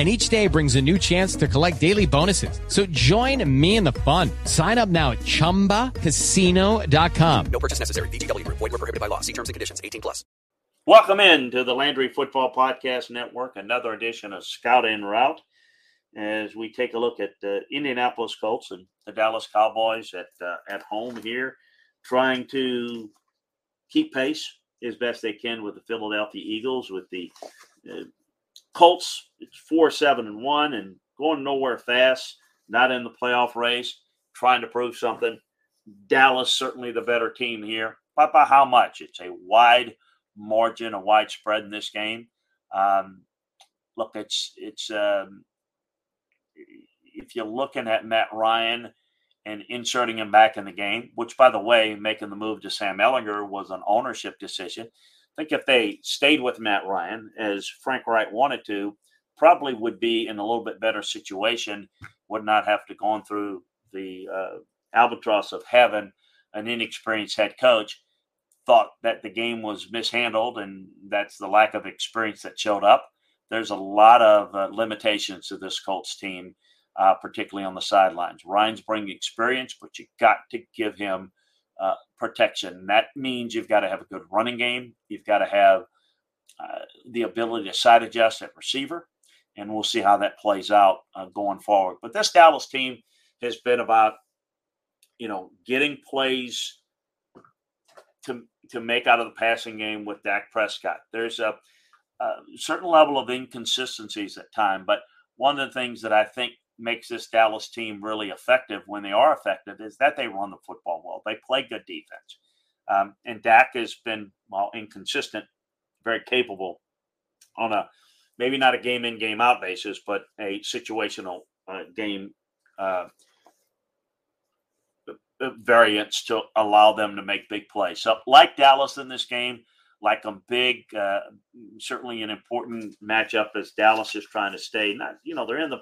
and each day brings a new chance to collect daily bonuses. So join me in the fun. Sign up now at ChumbaCasino.com. No purchase necessary. VGW Group. Void were prohibited by law. See terms and conditions. 18 plus. Welcome in to the Landry Football Podcast Network, another edition of Scout en Route, as we take a look at the Indianapolis Colts and the Dallas Cowboys at uh, at home here, trying to keep pace as best they can with the Philadelphia Eagles. With the uh, Colts, it's four seven and one, and going nowhere fast. Not in the playoff race, trying to prove something. Dallas certainly the better team here, but by how much? It's a wide margin, a wide spread in this game. Um, look, it's it's um, if you're looking at Matt Ryan and inserting him back in the game, which by the way, making the move to Sam Ehlinger was an ownership decision. Think if they stayed with Matt Ryan, as Frank Reich wanted to, probably would be in a little bit better situation. Would not have to go on through the uh, albatross of having an inexperienced head coach. Thought that the game was mishandled, and that's the lack of experience that showed up. There's a lot of uh, limitations to this Colts team, uh, particularly on the sidelines. Ryan's bringing experience, but you got to give him uh, protection. That means you've got to have a good running game. You've got to have uh, the ability to side adjust at receiver, and we'll see how that plays out uh, going forward. But this Dallas team has been about, you know, getting plays to to make out of the passing game with Dak Prescott. There's a, a certain level of inconsistencies at time, but one of the things that I think makes this Dallas team really effective when they are effective is that they run the football well. They play good defense. Um, and Dak has been, well, inconsistent, very capable on a maybe not a game in, game out basis, but a situational uh, game uh, variance to allow them to make big plays. So, like Dallas in this game, like a big, uh, certainly an important matchup as Dallas is trying to stay. Not, you know, they're in the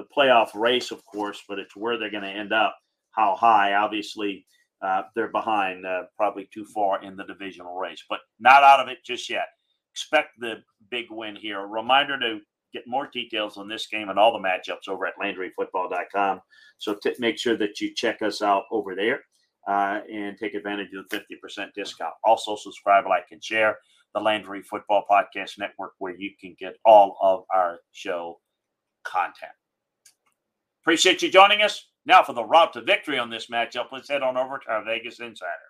the playoff race, of course, but it's where they're going to end up. How high? Obviously, uh, they're behind, uh, probably too far in the divisional race, but not out of it just yet. Expect the big win here. A reminder to get more details on this game and all the matchups over at LandryFootball.com. So t- make sure that you check us out over there. Uh, and take advantage of the 50% discount. Also, subscribe, like, and share the Landry Football Podcast Network, where you can get all of our show content. Appreciate you joining us. Now, for the route to victory on this matchup, let's head on over to our Vegas Insider.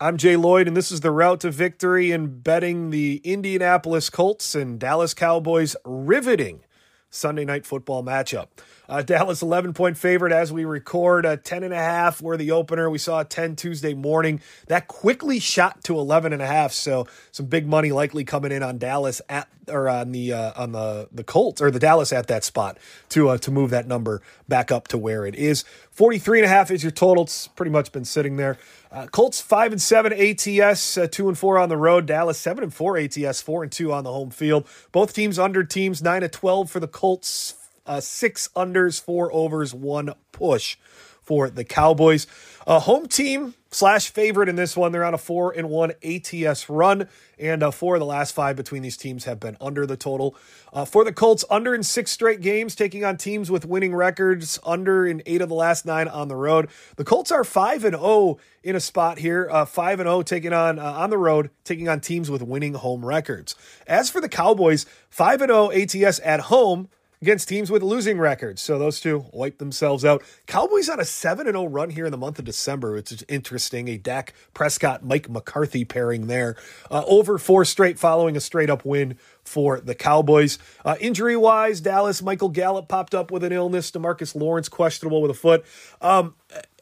I'm Jay Lloyd, and this is the route to victory in betting the Indianapolis Colts and Dallas Cowboys riveting Sunday night football matchup. Uh, Dallas 11 point favorite as we record, a 10 and a half were the opener. We saw a 10 Tuesday morning. That quickly shot to 11 and a half. So some big money likely coming in on Dallas at or on the uh, on the the Colts or the Dallas at that spot to uh, to move that number back up to where it is. 43 and a half is your total. It's pretty much been sitting there. Uh, Colts five and seven ATS, uh, two and four on the road. Dallas seven and four ATS, four and two on the home field. Both teams under teams nine to twelve for the Colts, uh, six unders, four overs, one push for the Cowboys. Home team slash favorite in this one. They're on a four and one ATS run, and uh, four of the last five between these teams have been under the total. Uh, for the Colts, under in six straight games, taking on teams with winning records, under in eight of the last nine on the road. The Colts are five and zero in a spot here, uh, five and zero taking on uh, on the road, taking on teams with winning home records. As for the Cowboys, five and zero ATS at home against teams with losing records. So those two wipe themselves out. Cowboys on a 7 0 run here in the month of December. It's interesting. A Dak Prescott, Mike McCarthy pairing there. Uh, over four straight following a straight up win for the Cowboys. Uh, injury wise, Dallas, Michael Gallup popped up with an illness. DeMarcus Lawrence questionable with a foot. Um,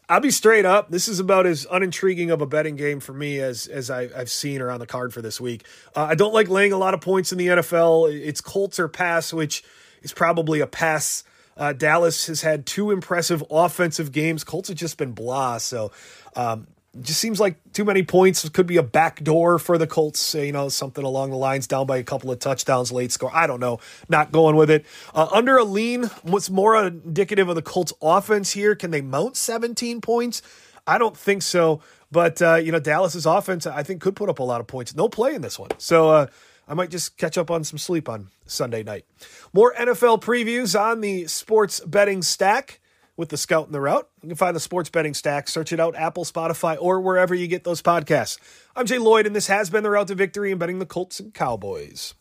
I'll be straight up. This is about as unintriguing of a betting game for me as as I, have seen around the card for this week. Uh, I don't like laying a lot of points in the NFL. It's Colts or pass, which is probably a pass. Uh, Dallas has had two impressive offensive games. Colts have just been blah. So um, just seems like too many points. Could be a backdoor for the Colts, you know, something along the lines, down by a couple of touchdowns, late score. I don't know. Not going with it. Uh, under a lean, what's more indicative of the Colts offense here? Can they mount 17 points? I don't think so. But, uh, you know, Dallas's offense, I think, could put up a lot of points. No play in this one. So, uh, I might just catch up on some sleep on Sunday night. More NFL previews on the sports betting stack with the scout and the route. You can find the sports betting stack, search it out, Apple, Spotify, or wherever you get those podcasts. I'm Jay Lloyd, and this has been the route to victory in betting the Colts and Cowboys.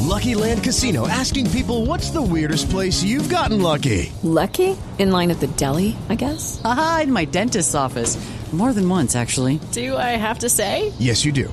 Lucky Land Casino asking people what's the weirdest place you've gotten lucky? Lucky? In line at the deli, I guess? Aha, in my dentist's office. More than once, actually. Do I have to say? Yes, you do.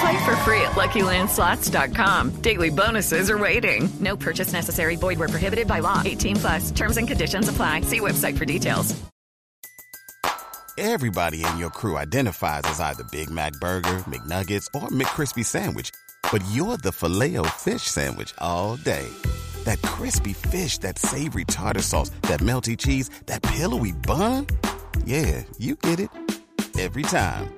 Play for free at LuckyLandSlots.com. Daily bonuses are waiting. No purchase necessary. Void where prohibited by law. 18 plus. Terms and conditions apply. See website for details. Everybody in your crew identifies as either Big Mac Burger, McNuggets, or McCrispy Sandwich. But you're the filet fish Sandwich all day. That crispy fish, that savory tartar sauce, that melty cheese, that pillowy bun. Yeah, you get it. Every time.